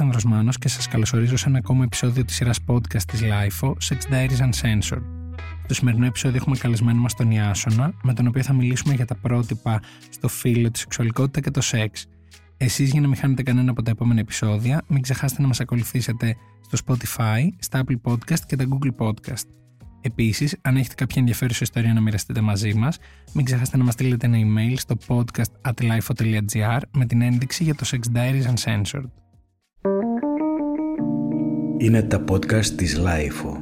Αλέξανδρος Μάνος και σας καλωσορίζω σε ένα ακόμα επεισόδιο της σειράς podcast της LIFO, Sex Diaries Uncensored. Στο σημερινό επεισόδιο έχουμε καλεσμένο μας τον Ιάσονα, με τον οποίο θα μιλήσουμε για τα πρότυπα στο φύλλο, τη σεξουαλικότητα και το σεξ. Εσείς για να μην χάνετε κανένα από τα επόμενα επεισόδια, μην ξεχάσετε να μας ακολουθήσετε στο Spotify, στα Apple Podcast και τα Google Podcast. Επίσης, αν έχετε κάποια ενδιαφέρουσα ιστορία να μοιραστείτε μαζί μας, μην ξεχάσετε να μας στείλετε ένα email στο podcast at lifeo.gr με την ένδειξη για το Sex Diaries Uncensored. Είναι τα podcast της Lifeo.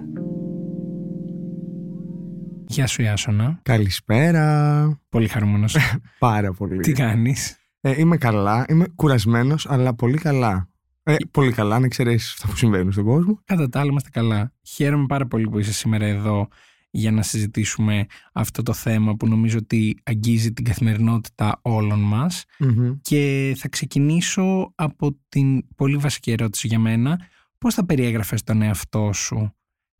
Γεια σου Ιάσονα. Καλησπέρα. Πολύ χαρούμενος. Πάρα πολύ. Τι κάνεις; Ε, είμαι καλά. Είμαι κουρασμένος, αλλά πολύ καλά. Ε, πολύ καλά, να ξέρεις αυτά που συμβαίνουν στον κόσμο. Κατά τα άλλα είμαστε καλά. Χαίρομαι πάρα πολύ που είσαι σήμερα εδώ για να συζητήσουμε αυτό το θέμα που νομίζω ότι αγγίζει την καθημερινότητα όλων μας Μμμ. και θα ξεκινήσω από την πολύ βασική ερώτηση για μένα. Πώς θα περιέγραφες τον εαυτό σου,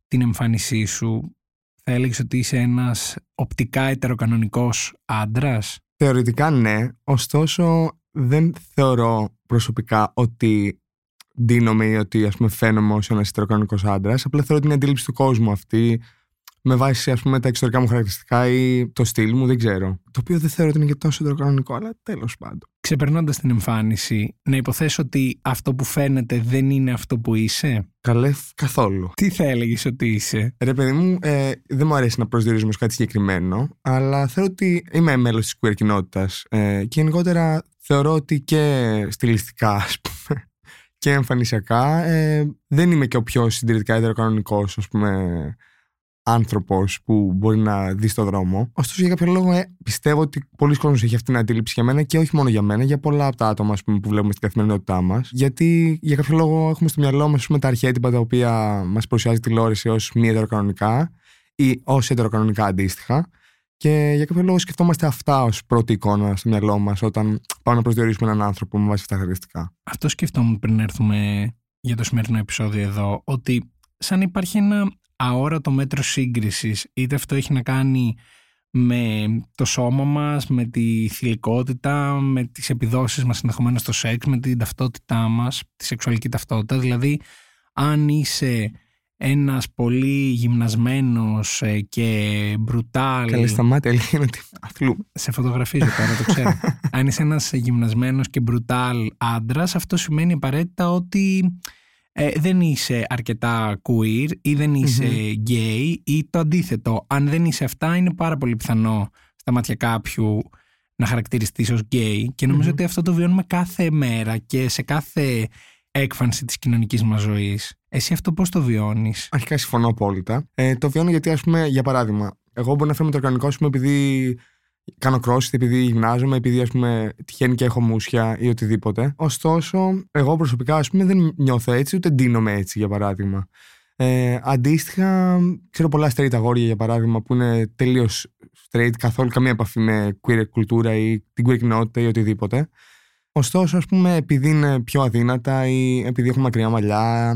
την εμφάνισή σου, θα έλεγες ότι είσαι ένας οπτικά ετεροκανονικός άντρας; Θεωρητικά ναι, ωστόσο δεν θεωρώ προσωπικά ότι ντύνομαι ή ότι ας πούμε φαίνομαι ως ένας ετεροκανονικός άντρας. Απλά θεωρώ την αντίληψη του κόσμου αυτή με βάση ας πούμε τα εξωτερικά μου χαρακτηριστικά ή το στυλ μου, δεν ξέρω. Το οποίο δεν θεωρώ ότι είναι και τόσο ετεροκανονικό, αλλά τέλος πάντων. Ξεπερνώντας την εμφάνιση, να υποθέσω ότι αυτό που φαίνεται δεν είναι αυτό που είσαι; Καλέ καθόλου. Τι θα έλεγες ότι είσαι; Ρε παιδί μου, ε, δεν μου αρέσει να προσδιορίζουμε σε κάτι συγκεκριμένο, αλλά θεωρώ ότι είμαι μέλος της queer κοινότητας ε, και γενικότερα θεωρώ ότι και στιλιστικά, ας πούμε, και εμφανισιακά ε, δεν είμαι και ο πιο συντηρητικά ετεροκανονικό, ας πούμε, άνθρωπος που μπορεί να δει στο δρόμο. Ωστόσο, για κάποιο λόγο ε, πιστεύω ότι πολλοί κόσμοι έχει αυτή την αντίληψη για μένα και όχι μόνο για μένα, για πολλά από τα άτομα ας πούμε, που βλέπουμε στην καθημερινότητά μας. Γιατί για κάποιο λόγο έχουμε στο μυαλό μας τα αρχέτυπα τα οποία μας παρουσιάζει τηλεόραση ως μη ετεροκανονικά ή ως ετεροκανονικά αντίστοιχα. Και για κάποιο λόγο σκεφτόμαστε αυτά ως πρώτη εικόνα στο μυαλό μας όταν πάμε να προσδιορίσουμε έναν άνθρωπο με βάση αυτά τα χαρακτηριστικά. Αυτό σκεφτόμουν πριν έρθουμε για το σημερινό επεισόδιο εδώ, ότι σαν υπάρχει ένα αόρατο μέτρο σύγκρισης, είτε αυτό έχει να κάνει με το σώμα μας, με τη θηλυκότητα, με τις επιδόσεις μας ενδεχομένως στο σεξ, με την ταυτότητά μας, τη σεξουαλική ταυτότητα. Δηλαδή, αν είσαι ένας πολύ γυμνασμένος ε, και μπρουτάλ... Καλή σταμάτη, αλήθεια είναι ότι αθλούμε. Σε φωτογραφίζω τώρα, το ξέρω. Αν είσαι ένας γυμνασμένος και μπρουτάλ άντρας, αυτό σημαίνει απαραίτητα ότι ε, δεν είσαι αρκετά queer ή δεν είσαι gay ή το αντίθετο. Αν δεν είσαι αυτά, είναι πάρα πολύ πιθανό στα μάτια κάποιου να χαρακτηριστείς ως gay και νομιζω ότι αυτό το βιώνουμε κάθε μέρα και σε κάθε έκφανση της κοινωνικής μας ζωής. Εσύ αυτό πώς το βιώνεις; Αρχικά συμφωνώ απόλυτα. Ε, το βιώνω γιατί, ας πούμε, για παράδειγμα, εγώ μπορώ να φέρω το οργανικό σου επειδή κάνω crossfit, επειδή γυμνάζομαι, επειδή ας πούμε τυχαίνει και έχω μουσια ή οτιδήποτε. Ωστόσο, εγώ προσωπικά ας πούμε δεν νιώθω έτσι, ούτε ντύνομαι έτσι για παράδειγμα. Ε, αντίστοιχα, ξέρω πολλά straight αγόρια για παράδειγμα που είναι τελείως straight, καθόλου καμία επαφή με queer κουλτούρα ή την queer κοινότητα ή οτιδήποτε. Ωστόσο, ας πούμε, επειδή είναι πιο αδύνατα ή επειδή έχουν μακριά μαλλιά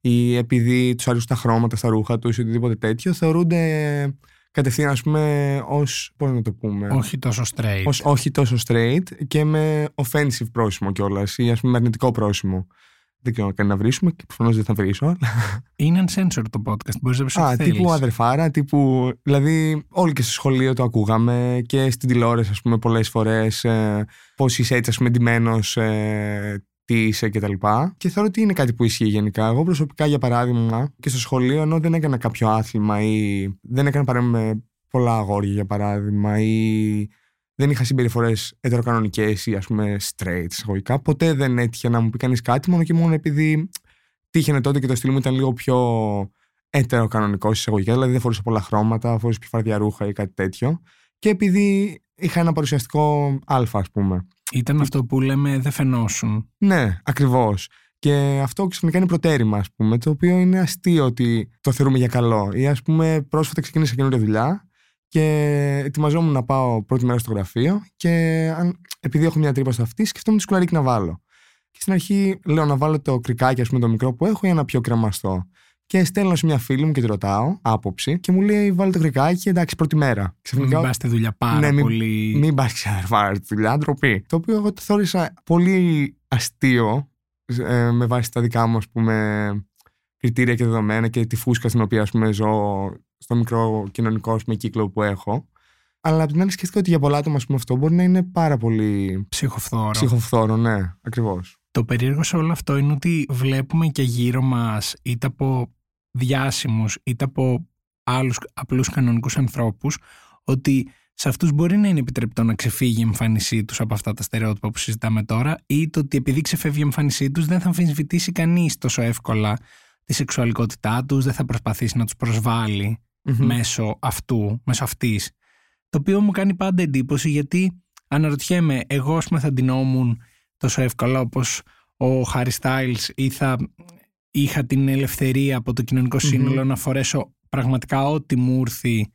ή επειδή τους αρέσουν τα χρώματα στα ρούχα τους ή οτιδήποτε τέτοιο, θεωρούνται κατευθείαν ας πούμε ως, πώς να το πούμε Όχι τόσο straight. ως όχι τόσο straight και με offensive πρόσημο κιόλας ή ας πούμε με αρνητικό πρόσημο δεν ξέρω αν κάνει να βρίσουμε και προφανώς δεν θα βρίσω αλλά- Είναι uncensored το podcast, μπορείς να πεις Α, ό,τι τύπου θέλεις. αδερφάρα, τύπου. Δηλαδή, όλοι και στο σχολείο το ακούγαμε και στην τηλεόραση, ας πούμε, πολλές φορές. Ε, Πώς είσαι έτσι, ας πούμε, εντυμένος, ε, τι είσαι κτλ. Και, και θεωρώ ότι είναι κάτι που ισχύει γενικά. Εγώ προσωπικά, για παράδειγμα, και στο σχολείο, ενώ δεν έκανα κάποιο άθλημα ή δεν έκανα παρέα με πολλά αγόρια, για παράδειγμα, ή δεν είχα συμπεριφορές ετεροκανονικές ή ας πούμε straight εισαγωγικά. Ποτέ δεν έτυχε να μου πει κανείς κάτι μόνο και μόνο επειδή τύχαινε τότε και το στυλ μου ήταν λίγο πιο ετεροκανονικό εισαγωγικά. Δηλαδή δεν φορούσα πολλά χρώματα, φορούσα πιο φαρδιά ρούχα ή κάτι τέτοιο. Και επειδή είχα ένα παρουσιαστικό αλφα, ας πούμε. Ήταν αυτό που λέμε δεν φαινόσουν. Ναι, ακριβώς. Και αυτό ξαφνικά είναι προτέρημα, ας πούμε, το οποίο είναι αστείο ότι το θεωρούμε για καλό. Ή ας πούμε, πρόσφατα ξεκίνησα καινούργια δουλειά και ετοιμαζόμουν να πάω πρώτη μέρα στο γραφείο και αν, επειδή έχω μια τρύπα στο αυτή, σκεφτόμουν τι σκουλαρίκι να βάλω. Και στην αρχή λέω να βάλω το κρικάκι, ας πούμε, το μικρό που έχω ή ένα πιο κρεμαστό. Και στέλνω σε μια φίλη μου και τη ρωτάω άποψη και μου λέει: Βάλε το κρικάκι, εντάξει, πρώτη μέρα. Μην πας στη δουλειά πάρα Ναι, μην- πολύ. Μην πας ξαναβάρει τη δουλειά, ντροπή. Το οποίο εγώ το θεώρησα πολύ αστείο ε, με βάση τα δικά μου ας πούμε, κριτήρια και δεδομένα και τη φούσκα στην οποία ας πούμε, ζω στο μικρό κοινωνικό ας πούμε, κύκλο που έχω. Αλλά απ' την άλλη σκέφτηκα ότι για πολλά άτομα ας πούμε, αυτό μπορεί να είναι πάρα πολύ Ψυχοφθόρο. ψυχοφθόρο, ναι, ακριβώς. Το περίεργο σε όλο αυτό είναι ότι βλέπουμε και γύρω μας είτε από διάσημους είτε από άλλους απλούς κανονικούς ανθρώπους ότι σε αυτούς μπορεί να είναι επιτρεπτό να ξεφύγει η εμφάνισή τους από αυτά τα στερεότυπα που συζητάμε τώρα ή το ότι επειδή ξεφεύγει η εμφάνισή τους δεν θα αμφισβητήσει κανείς τόσο εύκολα τη σεξουαλικότητά τους, δεν θα προσπαθήσει να τους προσβάλλει μέσω αυτού, μέσω αυτής. Το οποίο μου κάνει πάντα εντύπωση γιατί αναρωτιέμαι εγώ ας πούμε θα ντυνόμουν τόσο εύκολα όπως ο Χάρι Στάιλς ή θα είχα την ελευθερία από το κοινωνικό σύνολο να φορέσω πραγματικά ό,τι μου ήρθει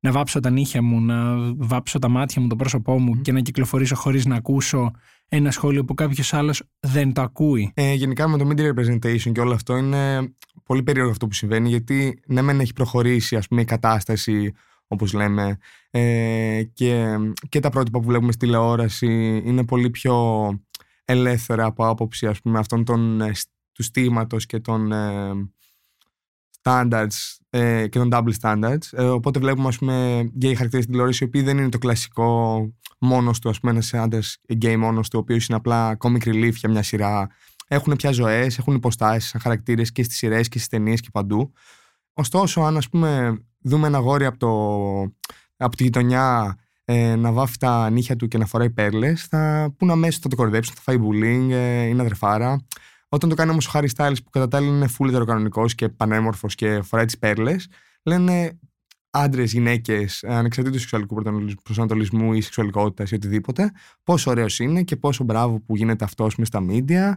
να βάψω τα νύχια μου, να βάψω τα μάτια μου, το πρόσωπό μου και να κυκλοφορήσω χωρίς να ακούσω ένα σχόλιο που κάποιος άλλος δεν το ακούει. Ε, γενικά με το media representation και όλο αυτό είναι πολύ περίεργο αυτό που συμβαίνει γιατί ναι μεν έχει προχωρήσει ας πούμε η κατάσταση όπως λέμε ε, και, και τα πρότυπα που βλέπουμε στη τηλεόραση είναι πολύ πιο ελεύθερα από άποψη ας πούμε αυτών των, ε, του στίγματος και των ε, standards ε, και των double standards. Ε, οπότε βλέπουμε ας πούμε γκέι χαρακτήρες στην τηλεόραση οι οποίοι δεν είναι το κλασικό μόνος του, ας πούμε ένας άντρας γκέι μόνος του, ο οποίος είναι απλά comic relief για μια σειρά. Έχουν πια ζωές, έχουν υποστάσεις σαν χαρακτήρες και στις σειρές και στις ταινίες και παντού. Ωστόσο, αν ας πούμε δούμε ένα αγόρι από, το, από τη γειτονιά ε, να βάφει τα νύχια του και να φοράει πέρλες, θα πούνε αμέσως θα το κοροϊδέψουν, θα φάει bullying, ε, είναι αδερφάρα. Όταν το κάνει όμως ο Χάρι Στάιλς, που κατά τα άλλα είναι full ετεροκανονικός και πανέμορφος και φοράει τις πέρλες, λένε άντρες, γυναίκες, ανεξαρτήτως σεξουαλικού προσανατολισμού ή σεξουαλικότητας ή οτιδήποτε, πόσο ωραίος είναι και πόσο μπράβο που γίνεται αυτός μες στα media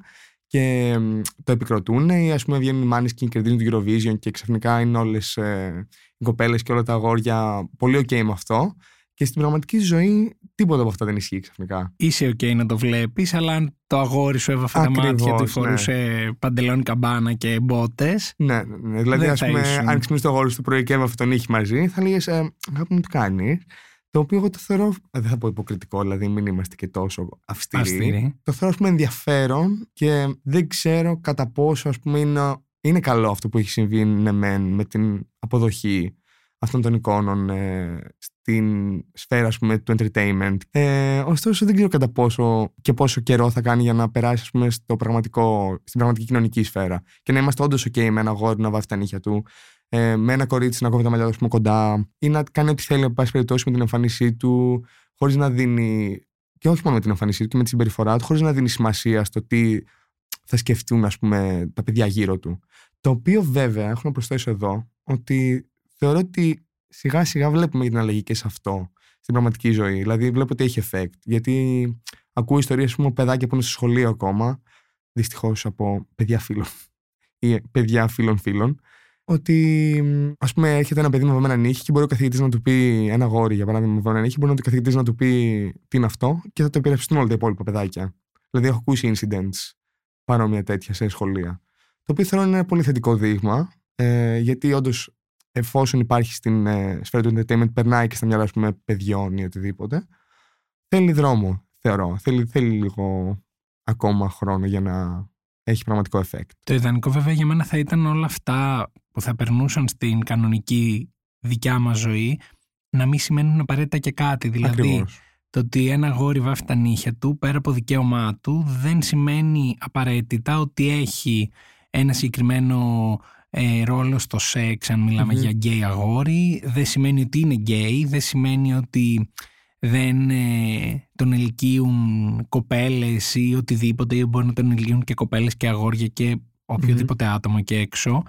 και το επικροτούν ή ας πούμε βγαίνουν οι μάνες και κερδίζουν το Eurovision και ξαφνικά είναι όλες ε, οι κοπέλες και όλα τα αγόρια πολύ ok με αυτό και στην πραγματική ζωή τίποτα από αυτά δεν ισχύει ξαφνικά. Είσαι OK να το βλέπεις, αλλά αν το αγόρι σου έβαφε τα μάτια του, ναι. φορούσε ναι. παντελόνι καμπάνα και μπότες. Ναι, ναι, ναι. Δηλαδή, ας πούμε, αν ξυπνήσει το αγόρι σου το πρωί και έβαφε τον ήχη μαζί, θα λέγε ε, Αγάπη μου, τι κάνεις; Το οποίο εγώ το θεωρώ. Ε, δεν θα πω υποκριτικό, δηλαδή μην είμαστε και τόσο αυστηροί. Αυστηρή. Το θεωρώ, ας πούμε, ενδιαφέρον και δεν ξέρω κατά πόσο, ας πούμε, είναι, είναι καλό αυτό που έχει συμβεί ναι, με την αποδοχή αυτών των εικόνων ε, στην σφαίρα πούμε, του entertainment. Ε, ωστόσο δεν ξέρω κατά πόσο και πόσο καιρό θα κάνει για να περάσει ας πούμε, στο πραγματικό, στην πραγματική κοινωνική σφαίρα και να είμαστε όντως ok με ένα γόρι να βάφει τα νύχια του, ε, με ένα κορίτσι να κόβει τα μαλλιά του κοντά ή να κάνει ό,τι θέλει, εν πάση περιπτώσει, με την εμφάνισή του, χωρίς να δίνει. και όχι μόνο με την εμφάνισή του και με τη συμπεριφορά του, χωρίς να δίνει σημασία στο τι θα σκεφτούν ας πούμε, τα παιδιά γύρω του. Το οποίο βέβαια έχω να προσθέσω εδώ ότι θεωρώ ότι σιγά σιγά βλέπουμε την αλλαγή και σε αυτό στην πραγματική ζωή. Δηλαδή βλέπω ότι έχει effect. Γιατί ακούω ιστορίες μου παιδάκια που είναι στο σχολείο ακόμα, δυστυχώς από παιδιά φίλων ή παιδιά φίλων φίλων, ότι ας πούμε έρχεται ένα παιδί με βαμμένα νύχη και μπορεί ο καθηγητής να του πει ένα γόρι για παράδειγμα με βαμμένα νύχη, μπορεί ο καθηγητής να του πει τι είναι αυτό και θα το υπερασπιστούν όλα τα υπόλοιπα παιδάκια. Δηλαδή έχω ακούσει incidents παρόμοια τέτοια σε σχολεία. Το οποίο θέλω είναι ένα πολύ θετικό δείγμα, ε, γιατί όντως εφόσον υπάρχει στην ε, σφαίρα του entertainment, περνάει και στα μυαλά πούμε, παιδιών ή οτιδήποτε. Θέλει δρόμο, θεωρώ. Θέλει, θέλει λίγο ακόμα χρόνο για να έχει πραγματικό effect. Το ιδανικό βέβαια για μένα θα ήταν όλα αυτά που θα περνούσαν στην κανονική δικιά μας ζωή να μην σημαίνουν απαραίτητα και κάτι. Δηλαδή το ότι ένα αγόρι βάφει τα νύχια του πέρα από δικαίωμά του δεν σημαίνει απαραίτητα ότι έχει ένα συγκεκριμένο ε, ρόλο στο σεξ αν μιλάμε για γκέι αγόρι. Δεν σημαίνει ότι είναι γκέι δεν σημαίνει ότι δεν ε, τον ελκύουν κοπέλες ή οτιδήποτε ή μπορεί να τον ελκύουν και κοπέλες και αγόρια και οποιοδήποτε άτομο και έξω.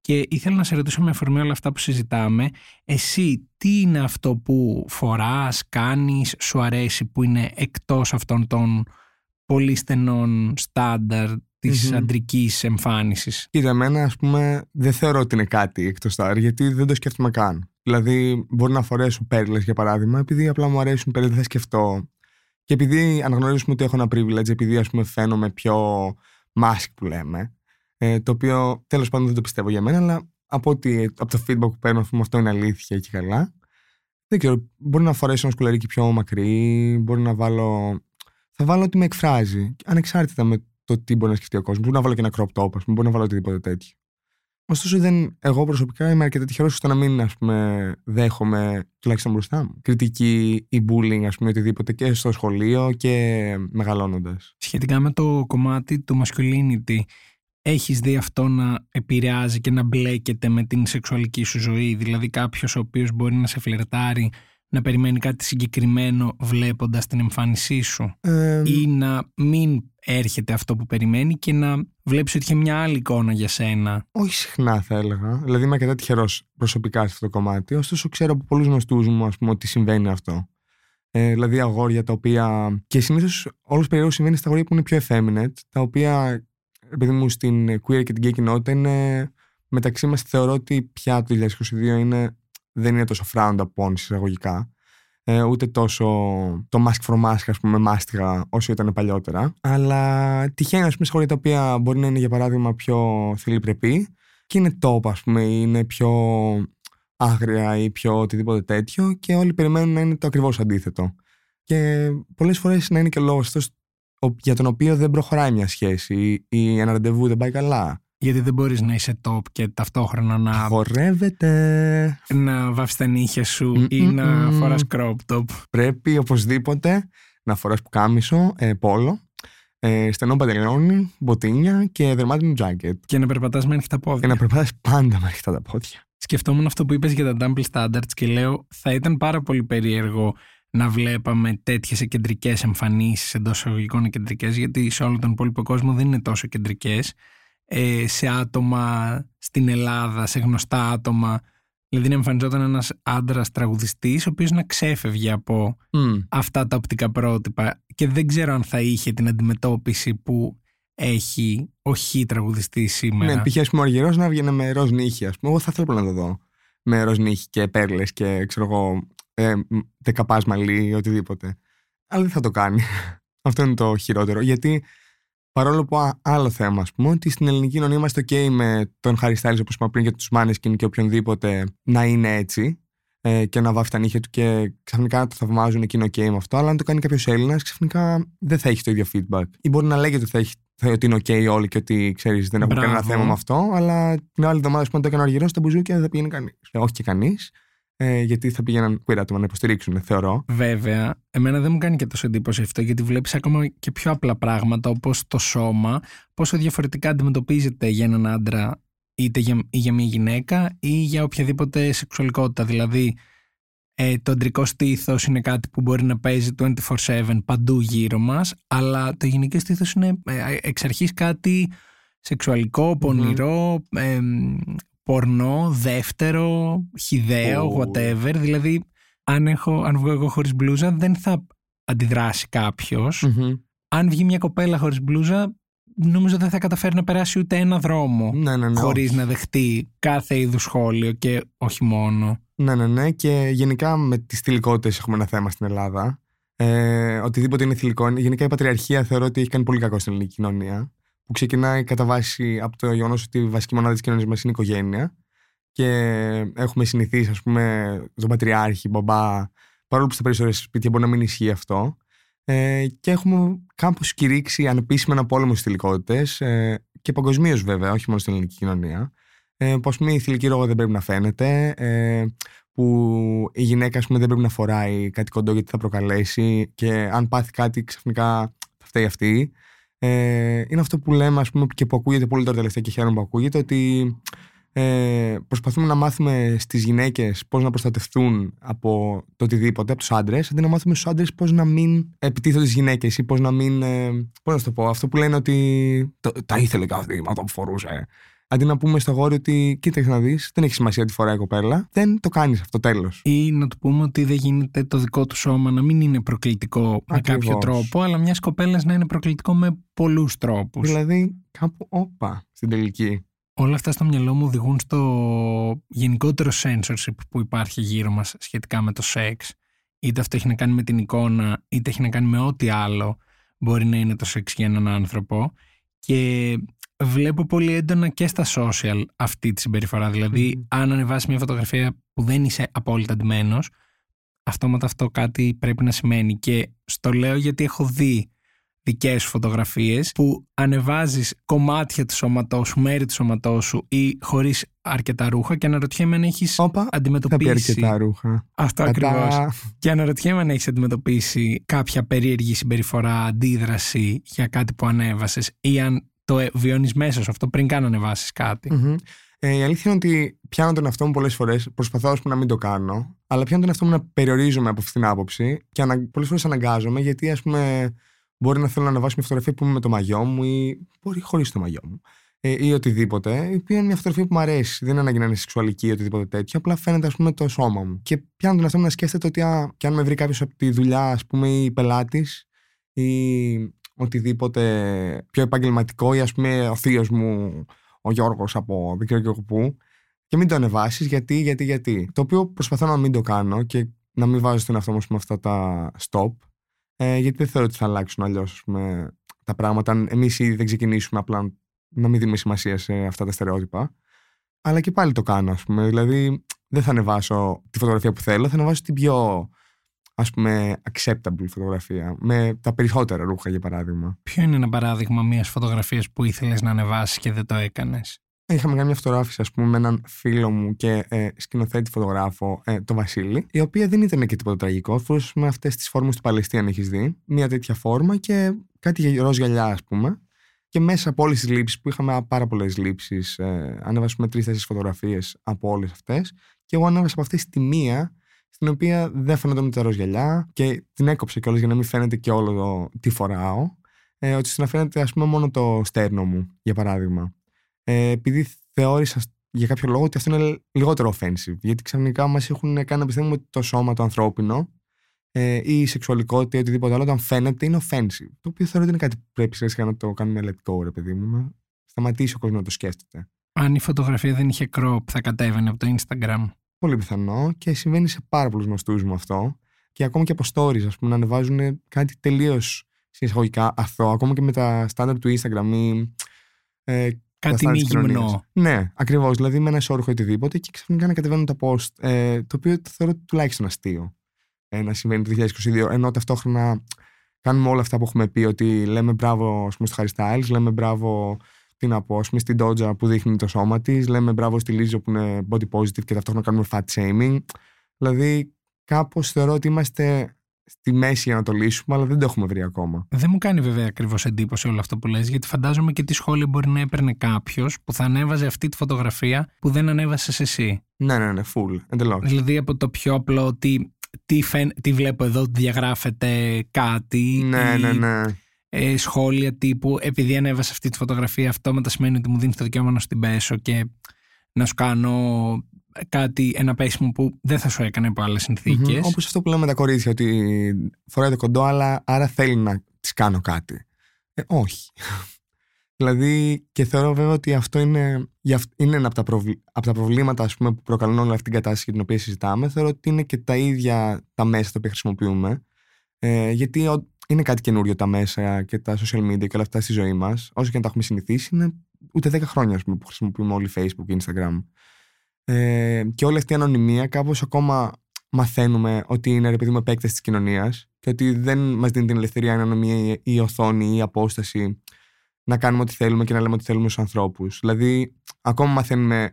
Και ήθελα να σε ρωτήσω με αφορμή όλα αυτά που συζητάμε. Εσύ τι είναι αυτό που φοράς, κάνεις, σου αρέσει που είναι εκτός αυτών των πολύ στενών στάνταρ της mm-hmm. αντρικής εμφάνισης. Κοίτα, εμένα ας πούμε δεν θεωρώ ότι είναι κάτι εκτός τάρ, γιατί δεν το σκέφτομαι καν. Δηλαδή, μπορεί να φορέσω πέρλες για παράδειγμα, επειδή απλά μου αρέσουν πέρλες, δεν θα σκεφτώ. Και επειδή αναγνωρίζουμε ότι έχω ένα privilege, επειδή ας πούμε φαίνομαι πιο mask που λέμε, ε, το οποίο τέλος πάντων δεν το πιστεύω για μένα, αλλά από, ότι, από το feedback που παίρνω, πούμε, αυτό είναι αλήθεια και καλά. Δεν ξέρω, μπορεί να φορέσω ένα σκουλαρίκι πιο μακρύ, μπορεί να βάλω. Θα βάλω ότι με εκφράζει, ανεξάρτητα με το τι μπορεί να σκεφτεί ο κόσμος. Μπορεί να βάλω και ένα crop top, ας πούμε, μπορεί να βάλω οτιδήποτε τέτοιο. Ωστόσο, δεν, εγώ προσωπικά είμαι αρκετά τυχερός ώστε να μην ας πούμε, δέχομαι τουλάχιστον μπροστά μου κριτική ή bullying, ας πούμε, οτιδήποτε και στο σχολείο και μεγαλώνοντας. Σχετικά με το κομμάτι του masculinity, έχεις δει αυτό να επηρεάζει και να μπλέκεται με την σεξουαλική σου ζωή; Δηλαδή, κάποιος ο οποίος μπορεί να σε φλερτάρει να περιμένει κάτι συγκεκριμένο βλέποντας την εμφάνισή σου Ε, ή να μην έρχεται αυτό που περιμένει και να βλέπεις ότι έχει μια άλλη εικόνα για σένα; όχι συχνά θα έλεγα. Δηλαδή είμαι αρκετά τυχερός προσωπικά σε αυτό το κομμάτι. Ωστόσο, ξέρω από πολλούς γνωστούς μου ας πούμε, ότι συμβαίνει αυτό. Ε, δηλαδή αγόρια τα οποία. και συνήθως όλος περίεργο συμβαίνει στα αγόρια που είναι πιο effeminate, τα οποία επειδή μου στην queer και την gay κοινότητα είναι μεταξύ μας θεωρώ ότι πια το 2022 είναι, δεν είναι τόσο frowned upon εισαγωγικά. Ε, ούτε τόσο το mask for mask, ας πούμε, μάστιγα όσο ήταν παλιότερα. Αλλά τυχαίνει, ας πούμε, σε χώρια τα οποία μπορεί να είναι για παράδειγμα πιο θηλυπρεπή και είναι top, ας πούμε, ή είναι πιο άγρια ή πιο οτιδήποτε τέτοιο και όλοι περιμένουν να είναι το ακριβώς αντίθετο. Και πολλές φορές να είναι και ο λόγο για τον οποίο δεν προχωράει μια σχέση ή ένα ραντεβού δεν πάει καλά. Γιατί δεν μπορείς να είσαι top και ταυτόχρονα να, Αγορεύεται. να βάφεις τα νύχια σου ή Μμμ. να φοράς crop top. Πρέπει οπωσδήποτε να φοράς πουκάμισο, ε, πόλο, ε, στενό παντελόνι, μποτίνια και δερμάτινο τζάκετ. Και να περπατάς με ανοιχτά πόδια. Και να περπατάς πάντα με ανοιχτά τα πόδια. Σκεφτόμουν αυτό που είπες για τα double standards και λέω θα ήταν πάρα πολύ περίεργο να βλέπαμε τέτοιες κεντρικές εμφανίσεις εντός εισαγωγικών κεντρικές γιατί σε όλο τον υπόλοιπο κόσμο δεν είναι τόσο κεντρικές ε, σε άτομα στην Ελλάδα, σε γνωστά άτομα δηλαδή να εμφανιζόταν ένας άντρας τραγουδιστής ο οποίος να ξέφευγε από Μμ. αυτά τα οπτικά πρότυπα και δεν ξέρω αν θα είχε την αντιμετώπιση που έχει ο χ τραγουδιστής σήμερα. Ναι, π.χ. ας πούμε ο Αργυρός να βγαίνει με ροζ νύχη, ας πούμε. Εγώ θα ήθελα να το δω. Με ροζ νύχη και πέρλες και ξέρω εγώ ε, μ, δεκαπάς μαλλί ή οτιδήποτε. Αλλά δεν θα το κάνει. Αυτό είναι το χειρότερο. Γιατί παρόλο που α- άλλο θέμα, ας πούμε, ότι στην ελληνική κοινωνία είμαστε ok με τον Harry Styles, όπως είπαμε πριν, και τους Maneskin και οποιονδήποτε να είναι έτσι ε, και να βάφει τα νύχια του και ξαφνικά να το θαυμάζουν και είναι ok με αυτό. Αλλά αν το κάνει κάποιος Έλληνας, ξαφνικά δεν θα έχει το ίδιο feedback. Ή μπορεί να λέγεται ότι, θα έχει, θα, ότι είναι ok όλοι και ότι ξέρεις, δεν έχουμε Μπράβο. κανένα θέμα με αυτό. Αλλά την άλλη εβδομάδα που το έκανε ο Αργυρός στα μπουζούκια δεν θα πήγαινε κανείς. Ε, όχι και κανείς. Ε, γιατί θα πήγαιναν queer άτομα να υποστηρίξουν, θεωρώ. Βέβαια, εμένα δεν μου κάνει και τόσο εντύπωση αυτό γιατί βλέπεις ακόμα και πιο απλά πράγματα όπως το σώμα, πόσο διαφορετικά αντιμετωπίζεται για έναν άντρα είτε για, ή για μια γυναίκα ή για οποιαδήποτε σεξουαλικότητα. Δηλαδή, ε, το αντρικό στήθος είναι κάτι που μπορεί να παίζει 24-7 παντού γύρω μας, αλλά το γυναικό στήθος είναι ε, εξ αρχής κάτι σεξουαλικό, πονηρό, εμ, πορνό, δεύτερο, χιδαίο, Ου. whatever. Δηλαδή, αν, έχω, αν βγω εγώ χωρίς μπλούζα, δεν θα αντιδράσει κάποιος. Μμμ. Αν βγει μια κοπέλα χωρίς μπλούζα, νομίζω δεν θα καταφέρει να περάσει ούτε ένα δρόμο Ναι, ναι, ναι. χωρίς να δεχτεί κάθε είδους σχόλιο και όχι μόνο. Ναι, ναι, ναι. Και γενικά με τις θηλυκότητες έχουμε ένα θέμα στην Ελλάδα. Ε, οτιδήποτε είναι θηλυκό. Γενικά η πατριαρχία θεωρώ ότι έχει κάνει πολύ κακό στην ελληνική κοινωνία. Που ξεκινάει κατά βάση από το γεγονός ότι η βασική μονάδα της κοινωνίας μας είναι η οικογένεια. Και έχουμε συνηθίσει, ας πούμε, τον πατριάρχη, μπαμπά. Παρόλο που στα περισσότερα σπίτια μπορεί να μην ισχύει αυτό. Ε, και έχουμε κάπως κηρύξει ανεπίσημα ένα πόλεμο στις θηλυκότητες. Ε, και παγκοσμίως βέβαια, όχι μόνο στην ελληνική κοινωνία. Ε, που ας πούμε η θηλυκή ρόγα δεν πρέπει να φαίνεται. Ε, που η γυναίκα ας πούμε, δεν πρέπει να φοράει κάτι κοντό γιατί θα προκαλέσει και αν πάθει κάτι ξαφνικά θα φταίει αυτή. Ε, είναι αυτό που λέμε ας πούμε, και που ακούγεται πολύ τώρα τελευταία και χαίρομαι που ακούγεται ότι ε, προσπαθούμε να μάθουμε στις γυναίκες πώς να προστατευτούν από το οτιδήποτε, από τους άντρες αντί να μάθουμε στους άντρες πώς να μην επιτίθονται στις γυναίκες ή πώς να μην, ε, πώς να σου το πω, αυτό που λένε ότι το, τα ήθελε κάθε αυτό που φορούσε Αντί να πούμε στο γόρι ότι κοίταξε να δεις, δεν έχει σημασία τι φοράει η κοπέλα, δεν το κάνεις αυτό τέλος. Ή να του πούμε ότι δεν γίνεται το δικό του σώμα να μην είναι προκλητικό με Ακριβώς. κάποιο τρόπο, αλλά μιας κοπέλας να είναι προκλητικό με πολλούς τρόπους. Δηλαδή, κάπου όπα στην τελική. Όλα αυτά στο μυαλό μου οδηγούν στο γενικότερο censorship που υπάρχει γύρω μας σχετικά με το σεξ. Είτε αυτό έχει να κάνει με την εικόνα, είτε έχει να κάνει με ό,τι άλλο μπορεί να είναι το σεξ για έναν άνθρωπο. Και βλέπω πολύ έντονα και στα social αυτή τη συμπεριφορά. Δηλαδή, Μμμ. αν ανεβάσεις μια φωτογραφία που δεν είσαι απόλυτα αντιμένος, αυτόματα αυτό κάτι πρέπει να σημαίνει. Και στο λέω γιατί έχω δει δικές σου φωτογραφίες που ανεβάζεις κομμάτια του σώματός σου, μέρη του σώματός σου ή χωρίς αρκετά ρούχα και αναρωτιέμαι αν έχεις Όπα, θα πει αντιμετωπίσει. αρκετά ρούχα. Αυτό Κατά- ακριβώς. Και αναρωτιέμαι αν έχεις αντιμετωπίσει κάποια περίεργη συμπεριφορά, αντίδραση για κάτι που ανέβασες ή αν το βιώνεις μέσα σου αυτό πριν καν ανεβάσεις κάτι. Μμμ. Ε, η αλήθεια είναι ότι πιάνω τον εαυτό μου πολλές φορές. Προσπαθώ ας πούμε, να μην το κάνω. Αλλά πιάνω τον εαυτό μου να περιορίζομαι από αυτήν την άποψη. Και ανα... πολλές φορές αναγκάζομαι γιατί, ας πούμε, μπορεί να θέλω να ανεβάσω μια φωτογραφία που είμαι με το μαγιό μου ή μπορεί χωρίς το μαγιό μου. Ε, ή οτιδήποτε. Η οποία είναι μια φωτογραφία που μου αρέσει. Δεν είναι ανάγκη να είναι σεξουαλική ή οτιδήποτε τέτοιο. Απλά φαίνεται, ας πούμε, το σώμα μου. Και πιάνω τον εαυτό μου να σκέφτεται ότι α, και αν με βρει κάποιος από τη δουλειά, ας πούμε, ή πελάτης ή οτιδήποτε πιο επαγγελματικό ή ας πούμε ο θείος μου ο Γιώργος από δεν ξέρω και εγώ πού και μην το ανεβάσεις γιατί, γιατί, γιατί. Το οποίο προσπαθώ να μην το κάνω και να μην βάζω στον εαυτό μου ας πούμε, αυτά τα stop ε, γιατί δεν θεωρώ ότι θα αλλάξουν αλλιώς τα πράγματα αν εμείς ήδη δεν ξεκινήσουμε απλά να μην δίνουμε σημασία σε αυτά τα στερεότυπα. Αλλά και πάλι το κάνω ας πούμε. Δηλαδή δεν θα ανεβάσω τη φωτογραφία που θέλω θα ανεβάσω την πιο ας πούμε acceptable φωτογραφία με τα περισσότερα ρούχα για παράδειγμα Ποιο είναι ένα παράδειγμα μιας φωτογραφίας που ήθελες να ανεβάσεις και δεν το έκανες; Είχαμε κάνει μια φωτογράφηση, ας πούμε, με έναν φίλο μου και ε, σκηνοθέτη φωτογράφο, ε, τον Βασίλη, η οποία δεν ήταν και τίποτα τραγικό. Φορούσε με αυτές τις φόρμες του Παλαιστή, αν έχεις δει. Μια τέτοια φόρμα και κάτι για ροζ γυαλιά, ας πούμε. Και μέσα από όλες τις λήψεις, που είχαμε πάρα πολλές λήψεις, ε, ανέβασαμε τρει-τέσσερι φωτογραφίες από όλες αυτές. Και εγώ ανέβασα από αυτές τη μία, στην οποία δεν φαίνονταν τα ροζ γυαλιά και την έκοψε κιόλας για να μην φαίνεται και όλο το τι φοράω. Ε, ότι να φαίνεται, ας πούμε, μόνο το στέρνο μου, για παράδειγμα ε, επειδή θεώρησα για κάποιο λόγο ότι αυτό είναι λιγότερο offensive. Γιατί ξαφνικά μας έχουν κάνει να πιστεύουμε ότι το σώμα το ανθρώπινο ε, ή η σεξουαλικότητα ή οτιδήποτε άλλο, όταν φαίνεται, είναι offensive. Το οποίο θεωρώ ότι είναι κάτι που πρέπει σιγά σιγά να το κάνουμε let go, ρε παιδί μου. Να σταματήσει ο κόσμος να το σκέφτεται. Αν η φωτογραφία δεν είχε crop, θα κατέβαινε από το Instagram. Πολύ πιθανό και συμβαίνει σε πάρα πολλούς γνωστούς μου αυτό. Και ακόμα και από stories, ας πούμε, να ανεβάζουν κάτι τελείως εισαγωγικά αθώο, ακόμα και με τα στάνταρ του Instagram ή ε, Κάτι τα μη στάνταρ της κοινωνίας. γυμνό. Ναι, ακριβώς. Δηλαδή με ένα ισόρροχο οτιδήποτε και ξαφνικά να κατεβαίνουν τα post. Ε, το οποίο το θεωρώ τουλάχιστον αστείο ε, να συμβαίνει το 2022. Ενώ ταυτόχρονα κάνουμε όλα αυτά που έχουμε πει. Ότι λέμε μπράβο ας πούμε, στο Harry Styles, λέμε μπράβο τι να πω, ας πούμε, στην Doja που δείχνει το σώμα της, λέμε μπράβο στη Lizzo που είναι body positive και ταυτόχρονα κάνουμε fat shaming. Δηλαδή, κάπως θεωρώ ότι είμαστε στη μέση για να το λύσουμε, αλλά δεν το έχουμε βρει ακόμα. Δεν μου κάνει βέβαια ακριβώς εντύπωση όλο αυτό που λες, γιατί φαντάζομαι και τι σχόλια μπορεί να έπαιρνε κάποιος που θα ανέβαζε αυτή τη φωτογραφία που δεν ανέβασες εσύ. Ναι, ναι, ναι, full, εντελώς. Δηλαδή από το πιο απλό ότι τι, φαίν- τι βλέπω εδώ, ότι διαγράφεται κάτι. Ναι, ή, ναι, ναι. Ε, σχόλια τύπου επειδή ανέβασα αυτή τη φωτογραφία, αυτόματα σημαίνει ότι μου δίνει το δικαίωμα να σου την πέσω και να σου κάνω κάτι, ένα πέσιμο που δεν θα σου έκανε από άλλες συνθήκες. Όπως αυτό που λέμε τα κορίτσια, ότι φοράει το κοντό, αλλά άρα θέλει να της κάνω κάτι. Ε, όχι. δηλαδή, και θεωρώ βέβαια ότι αυτό είναι, για αυ- είναι ένα από τα, προβλ- από τα προβλήματα ας πούμε, που προκαλούν όλη αυτή την κατάσταση για την οποία συζητάμε. Θεωρώ ότι είναι και τα ίδια τα μέσα τα οποία χρησιμοποιούμε. Ε, γιατί ο- είναι κάτι καινούριο τα μέσα και τα social media και όλα αυτά στη ζωή μας. Όσο και αν τα έχουμε συνηθίσει, είναι ούτε 10 χρόνια ας πούμε, που χρησιμοποιούμε όλοι Facebook, Instagram. Ε, και όλη αυτή η ανωνυμία κάπως ακόμα μαθαίνουμε ότι είναι ρε παιδί μου επέκταση της κοινωνίας και ότι δεν μας δίνει την ελευθερία η ανωνυμία ή η οθόνη ή η απόσταση να κάνουμε ό,τι θέλουμε και να λέμε ό,τι θέλουμε στους ανθρώπους. Δηλαδή, ακόμα μαθαίνουμε,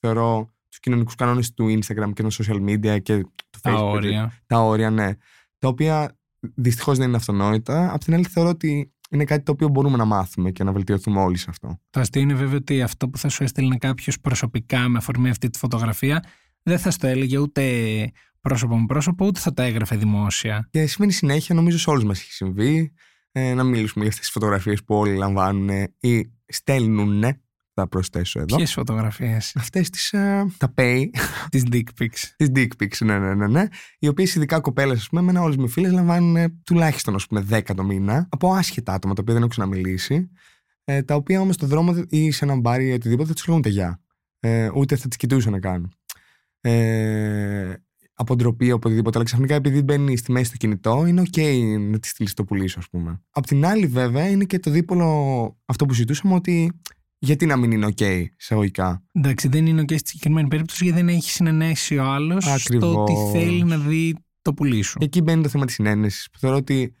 θεωρώ, τους κοινωνικούς κανόνες του Instagram και των social media και του τα Facebook. όρια. Τα όρια, ναι. Τα οποία δυστυχώς δεν είναι αυτονόητα. Απ' την άλλη, θεωρώ ότι είναι κάτι το οποίο μπορούμε να μάθουμε και να βελτιωθούμε όλοι σε αυτό. Το αστείο είναι βέβαια ότι αυτό που θα σου έστελνε κάποιος προσωπικά με αφορμή αυτή τη φωτογραφία δεν θα στο έλεγε ούτε πρόσωπο με πρόσωπο, ούτε θα τα έγραφε δημόσια. Και συμβαίνει συνέχεια, νομίζω σε όλους μας έχει συμβεί. Ε, να μιλήσουμε για αυτές τις φωτογραφίες που όλοι λαμβάνουν ή στέλνουν. Θα προσθέσω εδώ. Ποιες φωτογραφίες, Αυτές τις. τα pay, τις dick pics. τις dick pics, ναι, ναι, ναι. ναι οι οποίες ειδικά κοπέλες, ας πούμε, εμένα όλες μου φίλες λαμβάνουν ε, τουλάχιστον ας πούμε, 10 το μήνα από άσχετα άτομα τα οποία δεν έχουν ξαναμιλήσει. Ε, τα οποία όμως στον δρόμο ή σε έναν μπάρι ή οτιδήποτε θα τους λέγουν γεια. Ε, ούτε θα τις κοιτούσαν καν. Ε, από ντροπή, από οτιδήποτε. Αλλά ξαφνικά επειδή μπαίνει στη μέση το κινητό, είναι OK να τη στείλεις το πουλήσω, ας πούμε. Απ' την άλλη, βέβαια, είναι και το δίπολο αυτό που ζητούσαμε ότι γιατί να μην είναι OK, εισαγωγικά; Εντάξει, δεν είναι και στη συγκεκριμένη περίπτωση γιατί δεν έχει συνενέσει ο άλλος στο Ακριβώς. ότι θέλει να δει το πουλί σου. Εκεί μπαίνει το θέμα της συνένεσης. Που θεωρώ ότι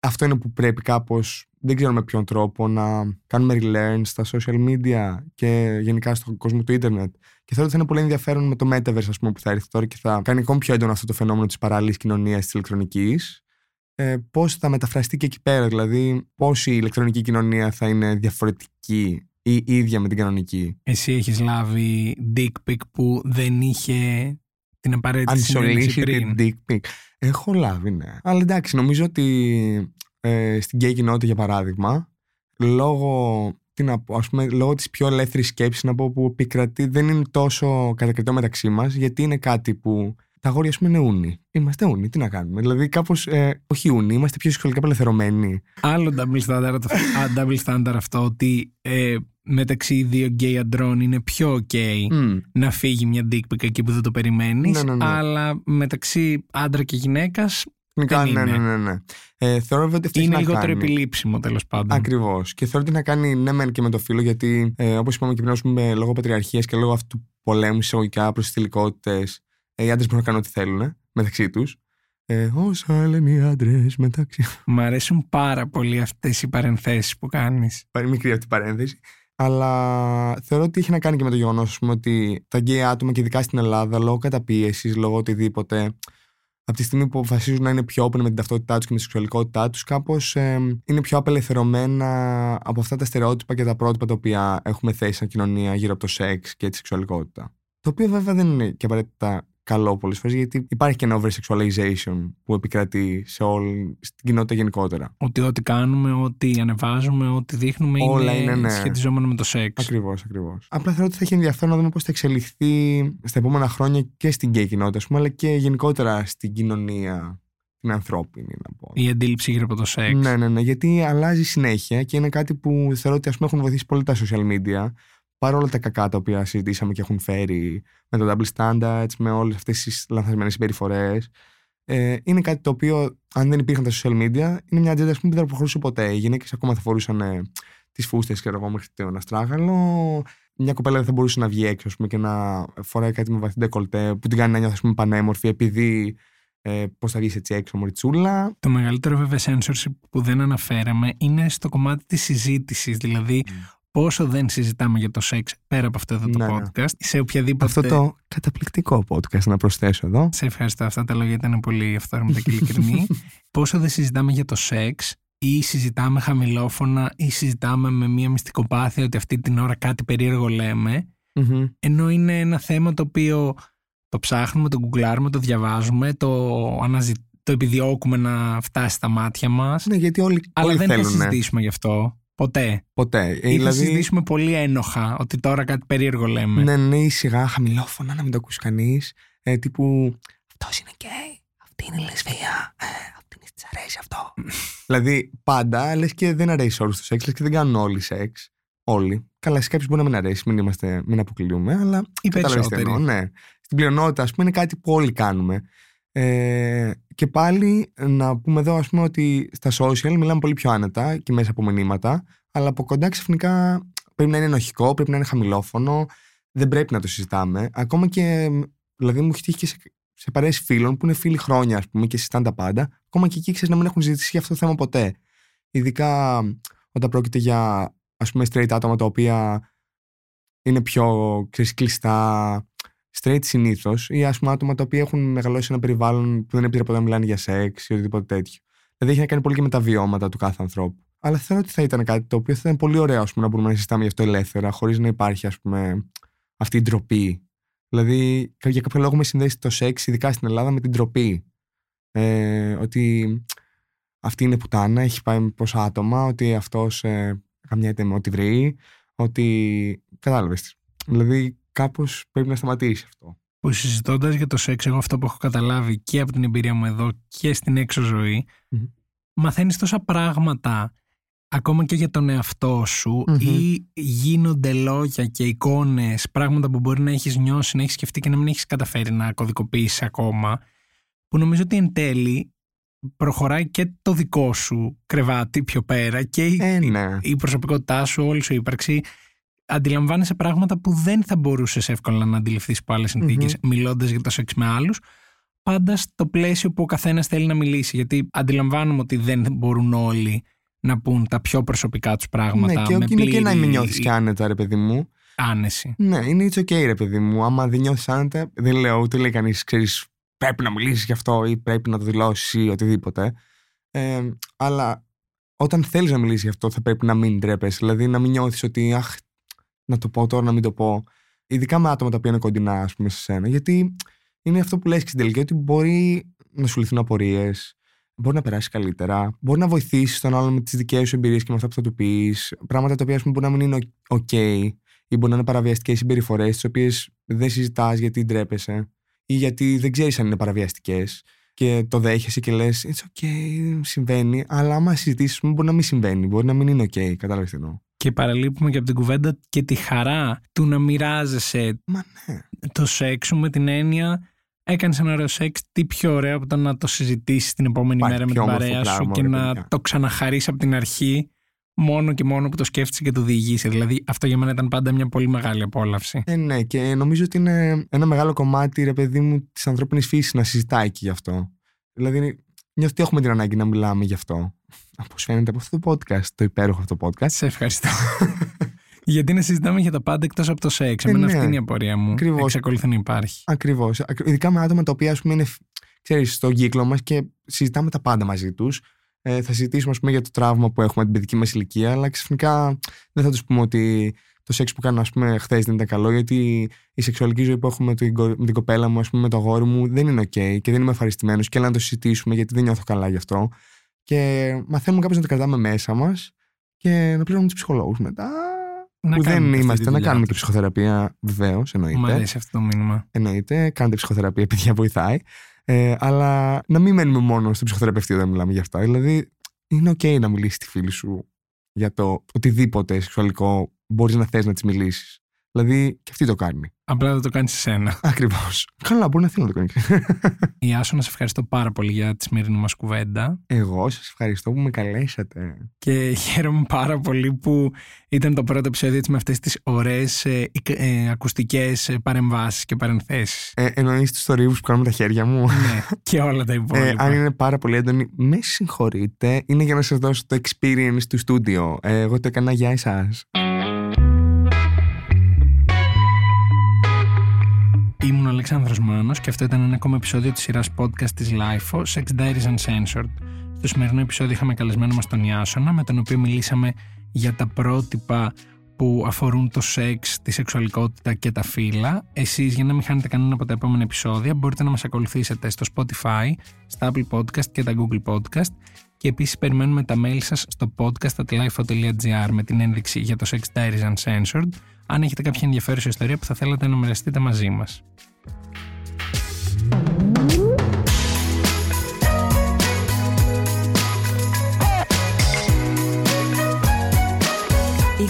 αυτό είναι που πρέπει κάπως, δεν ξέρω με ποιον τρόπο, να κάνουμε relearn στα social media και γενικά στον κόσμο του ίντερνετ. Και θεωρώ ότι θα είναι πολύ ενδιαφέρον με το Metaverse, ας πούμε, που θα έρθει τώρα και θα κάνει ακόμη πιο έντονο αυτό το φαινόμενο της παράλληλης κοινωνίας της ηλεκτρονικής. Ε, πώς θα μεταφραστεί και εκεί πέρα, δηλαδή πώς η ηλεκτρονική κοινωνία θα είναι διαφορετική ή ίδια με την κανονική. Εσύ έχεις λάβει dick pic που δεν είχε την απαραίτητη συνέντευξη πριν; dick pic. Έχω λάβει, ναι. Αλλά εντάξει, νομίζω ότι ε, στην γκέι κοινότητα, για παράδειγμα, λόγω, τι να πω, ας πούμε, λόγω της πιο ελεύθερης σκέψης να πω, που επικρατεί δεν είναι τόσο κατακριτό μεταξύ μας, γιατί είναι κάτι που τα αγόρια, ας πούμε, είναι ούνοι. Είμαστε ούνοι, τι να κάνουμε. Δηλαδή, κάπως. Ε, όχι ούνοι, είμαστε πιο σεξουαλικά απελευθερωμένοι. Άλλο double standard, double standard αυτό ότι ε, μεταξύ δύο γκέι αντρών είναι πιο ok Mm. να φύγει μια dick pic εκεί που δεν το περιμένεις. Ναι, ναι, ναι. Αλλά μεταξύ άντρα και γυναίκας Γενικά, Δεν ναι, είναι. ναι, ναι, ναι. Ε, θεωρώ βέβαια ότι αυτό έχει είναι να λιγότερο κάνει. επιλήψιμο τέλος πάντων. Ακριβώς. Και θεωρώ ότι έχει να κάνει ναι, μεν και με το φίλο, γιατί ε, όπως είπαμε και πριν, ας πούμε, λόγω πατριαρχίας και λόγω αυτού του πολέμου εισαγωγικά προς τις θηλυκότητες, ε, οι άντρες μπορούν να κάνουν ό,τι θέλουν μεταξύ τους. Ε, όσα λένε οι άντρες μεταξύ. Μ' αρέσουν πάρα πολύ αυτές οι παρενθέσεις που κάνεις. Πάρει μικρή αυτή η παρένθεση. Αλλά θεωρώ ότι έχει να κάνει και με το γεγονός ότι τα γκέι άτομα και ειδικά στην Ελλάδα, λόγω καταπίεσης, λόγω οτιδήποτε, από τη στιγμή που αποφασίζουν να είναι πιο open με την ταυτότητά τους και με τη σεξουαλικότητά τους, κάπως είναι πιο απελευθερωμένα από αυτά τα στερεότυπα και τα πρότυπα τα οποία έχουμε θέσει σαν κοινωνία γύρω από το σεξ και τη σεξουαλικότητα. Το οποίο βέβαια δεν είναι και απαραίτητα καλό πολλές φορές, γιατί υπάρχει και ένα over-sexualization που επικρατεί σε όλη στην κοινότητα γενικότερα. Ότι ό,τι κάνουμε, ό,τι ανεβάζουμε, ό,τι δείχνουμε Όλα είναι, είναι, ναι. σχετιζόμενο με το σεξ. Ακριβώς, ακριβώς. Απλά θεωρώ ότι θα έχει ενδιαφέρον να δούμε πώς θα εξελιχθεί στα επόμενα χρόνια και στην γκέι κοινότητα, ας πούμε, αλλά και γενικότερα στην κοινωνία την ανθρώπινη, να πω. Η αντίληψη γύρω από το σεξ. Ναι, ναι, ναι, γιατί αλλάζει συνέχεια και είναι κάτι που θεωρώ ότι ας πούμε, έχουν βοηθήσει πολύ τα social media. Παρόλα τα κακά τα οποία συζητήσαμε και έχουν φέρει με το double standards, με όλες αυτές τις λανθασμένες συμπεριφορές. Ε, είναι κάτι το οποίο, αν δεν υπήρχαν τα social media, είναι μια ατζέντα ας πούμε, που δεν θα προχωρούσε ποτέ. Οι γυναίκες ακόμα θα φορούσαν ε, τις φούστες και εγώ μέχρι το αστράγαλο. Μια κοπέλα δεν θα μπορούσε να βγει έξω ας πούμε, και να φοράει κάτι με βαθύ ντεκολτέ που την κάνει να νιώθει ας πούμε, πανέμορφη επειδή ε, πώς θα βγεις έτσι έξω, Μωριτσούλα. Το μεγαλύτερο βέβαια censorship που δεν αναφέραμε είναι στο κομμάτι της συζήτησης. Δηλαδή, πόσο δεν συζητάμε για το σεξ πέρα από αυτό εδώ το Ναι, ναι. podcast. Σε οποιαδήποτε. Αυτό το καταπληκτικό podcast να προσθέσω εδώ. Σε ευχαριστώ. Αυτά τα λόγια ήταν πολύ αυθόρμητα και ειλικρινή. πόσο δεν συζητάμε για το σεξ ή συζητάμε χαμηλόφωνα ή συζητάμε με μια μυστικοπάθεια ότι αυτή την ώρα κάτι περίεργο λέμε. Μμμ. Ενώ είναι ένα θέμα το οποίο το ψάχνουμε, το γκουγκλάρουμε, το διαβάζουμε, το, αναζη... το επιδιώκουμε να φτάσει στα μάτια μας. Ναι, γιατί όλοι, Αλλά όλοι δεν θα θέλουν. συζητήσουμε γι' αυτό. Ποτέ. Ποτέ. Ε, Ή θα δηλαδή, συζητήσουμε πολύ ένοχα ότι τώρα κάτι περίεργο λέμε. ναι, ναι, ή σιγά χαμηλόφωνα να μην το ακούσει κανείς. Ε, τύπου. Αυτός είναι γκέι. Αυτή είναι λεσβία. Ε, αυτή είναι της αρέσει αυτό. δηλαδή, πάντα λες και δεν αρέσει όλους το σεξ, λες και δεν κάνουν όλοι σεξ. Όλοι. Καλά, σε κάποιους μπορεί να μην αρέσει, μην, είμαστε, μην αποκλείουμε, αλλά. Οι κατάλαβες τι περισσότεροι. εννοώ, ναι. Στην πλειονότητα, ας πούμε, είναι κάτι που όλοι κάνουμε. Ε, και πάλι να πούμε εδώ, ας πούμε, ότι στα social μιλάμε πολύ πιο άνετα και μέσα από μηνύματα, αλλά από κοντά ξαφνικά πρέπει να είναι ενοχικό, πρέπει να είναι χαμηλόφωνο, δεν πρέπει να το συζητάμε. Ακόμα και, δηλαδή μου έχει τύχει και σε, σε παρέες φίλων που είναι φίλοι χρόνια, ας πούμε, και συζητάνε τα πάντα, ακόμα και εκεί ξέρεις να μην έχουν συζητήσει για αυτό το θέμα ποτέ. Ειδικά όταν πρόκειται για, ας πούμε, straight άτομα τα οποία είναι πιο ξέρεις, κλειστά, straight συνήθως, ή ας πούμε άτομα τα οποία έχουν μεγαλώσει σε ένα περιβάλλον που δεν επιτρέπεται να μιλάνε για σεξ ή οτιδήποτε τέτοιο. Δηλαδή έχει να κάνει πολύ και με τα βιώματα του κάθε ανθρώπου. Αλλά θεωρώ ότι θα ήταν κάτι το οποίο θα ήταν πολύ ωραίο ας πούμε, να μπορούμε να συζητάμε γι' αυτό ελεύθερα, χωρίς να υπάρχει ας πούμε, αυτή η ντροπή. Δηλαδή, για κάποιο λόγο με συνδέσει το σεξ, ειδικά στην Ελλάδα, με την ντροπή. Ε, ότι αυτή είναι πουτάνα, έχει πάει με πόσα άτομα, ότι αυτός ε, καμιέται με ό,τι βρει, ότι. Κατάλαβες. Δηλαδή, κάπως πρέπει να σταματήσει αυτό. Που συζητώντας για το σεξ, εγώ αυτό που έχω καταλάβει και από την εμπειρία μου εδώ και στην έξω ζωή, Μμμ. μαθαίνεις τόσα πράγματα ακόμα και για τον εαυτό σου Μμμ. ή γίνονται λόγια και εικόνες, πράγματα που μπορεί να έχεις νιώσει, να έχεις σκεφτεί και να μην έχεις καταφέρει να κωδικοποιήσεις ακόμα, που νομίζω ότι εν τέλει προχωράει και το δικό σου κρεβάτι πιο πέρα και η, Ε, ναι. η προσωπικότητά σου, όλη σου η ύπαρξη. Αντιλαμβάνεσαι πράγματα που δεν θα μπορούσες εύκολα να αντιληφθείς από άλλες συνθήκες μιλώντας για το σεξ με άλλους. πάντα στο πλαίσιο που ο καθένας θέλει να μιλήσει. Γιατί αντιλαμβάνομαι ότι δεν μπορούν όλοι να πούν τα πιο προσωπικά τους πράγματα. Ναι, και με είναι και να μην πλήρη νιώθεις και άνετα, ρε παιδί μου. Άνεση. Ναι, είναι it's okay, ρε παιδί μου. Άμα δεν νιώθεις άνετα, δεν λέω ούτε λέει κανείς, ξέρεις, πρέπει να μιλήσεις γι' αυτό ή πρέπει να το δηλώσεις ή οτιδήποτε. Ε, αλλά όταν θέλεις να μιλήσεις γι' αυτό, θα πρέπει να μην ντρέπεσαι. Δηλαδή να μην νιώθεις ότι, αχ, να το πω τώρα, να μην το πω. Ειδικά με άτομα τα οποία είναι κοντινά, ας πούμε, σε σένα. Γιατί είναι αυτό που λες και στην τελική, ότι μπορεί να σου λυθούν απορίες, μπορεί να περάσεις καλύτερα, μπορεί να βοηθήσεις τον άλλον με τις δικές σου εμπειρίες και με αυτά που θα του πεις. Πράγματα τα οποία ας πούμε, μπορεί να μην είναι OK ή μπορεί να είναι παραβιαστικές συμπεριφορές, τις οποίες δεν συζητάς γιατί ντρέπεσαι ή γιατί δεν ξέρεις αν είναι παραβιαστικές και το δέχεσαι και λες: It's OK, συμβαίνει. Αλλά άμα συζητήσεις, μπορεί να μην συμβαίνει, μπορεί να μην είναι OK. Κατάλαβες τι εννοώ. Και παραλείπουμε και από την κουβέντα και τη χαρά του να μοιράζεσαι Μα ναι. το σεξ σου με την έννοια έκανες ένα ωραίο σεξ. Τι πιο ωραίο από το να το συζητήσεις την επόμενη Υπάρχει μέρα με πιο την όμορφο παρέα σου πράγμα, και ρε να παιδιά. το ξαναχαρείς από την αρχή μόνο και μόνο που το σκέφτεσαι και το διηγείσαι. Δηλαδή, αυτό για μένα ήταν πάντα μια πολύ μεγάλη απόλαυση. Ε, ναι, και νομίζω ότι είναι ένα μεγάλο κομμάτι, ρε παιδί μου, της ανθρώπινης φύσης να συζητάει και γι' αυτό. Δηλαδή, νιώθω ότι έχουμε την ανάγκη να μιλάμε γι' αυτό. Όπω φαίνεται από αυτό το podcast, το υπέροχο αυτό το podcast. Σε ευχαριστώ. Γιατί να συζητάμε για τα πάντα εκτός από το σεξ. Ε, Εμένα ναι. αυτή είναι η απορία μου. Ακριβώς. Εξακολουθεί να υπάρχει. Ακριβώς. Ειδικά με άτομα τα οποία, ας πούμε, είναι ξέρεις, στον κύκλο μας και συζητάμε τα πάντα μαζί τους. Ε, θα συζητήσουμε, ας πούμε, για το τραύμα που έχουμε την παιδική μας ηλικία, αλλά ξαφνικά δεν θα τους πούμε ότι το σεξ που κάνω, ας πούμε, χθες δεν ήταν καλό, γιατί η σεξουαλική ζωή που έχουμε με την, κο- με την κοπέλα μου, ας πούμε, με το αγόρι μου, δεν είναι OK και δεν είμαι ευχαριστημένος. Και έλα να το συζητήσουμε, γιατί δεν νιώθω καλά γι' αυτό. Και μαθαίνουμε κάπως να το κρατάμε μέσα μας και να πληρώνουμε τους ψυχολόγους μετά. Να που κάνουμε δεν αυτή τη είμαστε, να δουλειά κάνουμε και τους. ψυχοθεραπεία, βεβαίως, εννοείται. Μου αρέσει αυτό το μήνυμα. Εννοείται, κάντε ψυχοθεραπεία, παιδιά, βοηθάει. Ε, αλλά να μην μένουμε μόνο στον ψυχοθεραπευτή όταν μιλάμε για αυτά. Δηλαδή, είναι OK να μιλήσει τη φίλη σου για το οτιδήποτε σεξουαλικό μπορείς να θες να της μιλήσεις. Δηλαδή, και αυτή το κάνει. Απλά δεν το κάνει σε σένα. Ακριβώς. Καλά, μπορεί να θέλει να το κάνει. Η Άσο, να σε ευχαριστώ πάρα πολύ για τη σημερινή μας κουβέντα. Εγώ σας ευχαριστώ που με καλέσατε. Και χαίρομαι πάρα πολύ που ήταν το πρώτο επεισόδιο έτσι, με αυτές τις ωραίες ε, ε, ακουστικές παρεμβάσεις και παρενθέσεις. Ε, Εννοείς τους θορύβους που κάνω με τα χέρια μου; ναι, και όλα τα Ε, υπόλοιπα. αν είναι πάρα πολύ έντονη, με συγχωρείτε. Είναι για να σας δώσω το experience του στούντιο. Ε, εγώ το έκανα για εσάς. Ήμουν ο Αλεξάνδρος Μάνος και αυτό ήταν ένα ακόμα επεισόδιο της σειράς podcast της LIFO, Sex Diaries Uncensored. Στο σημερινό επεισόδιο είχαμε καλεσμένο μας τον Ιάσονα, με τον οποίο μιλήσαμε για τα πρότυπα που αφορούν το σεξ, τη σεξουαλικότητα και τα φύλλα. Εσείς για να μην χάνετε κανένα από τα επόμενα επεισόδια μπορείτε να μας ακολουθήσετε στο Spotify, στα Apple Podcast και τα Google Podcast και επίσης περιμένουμε τα mail σας στο podcast.lifo.gr με την ένδειξη για το Sex Diaries Uncensored αν έχετε κάποια ενδιαφέρουσα ιστορία που θα θέλατε να μοιραστείτε μαζί μας.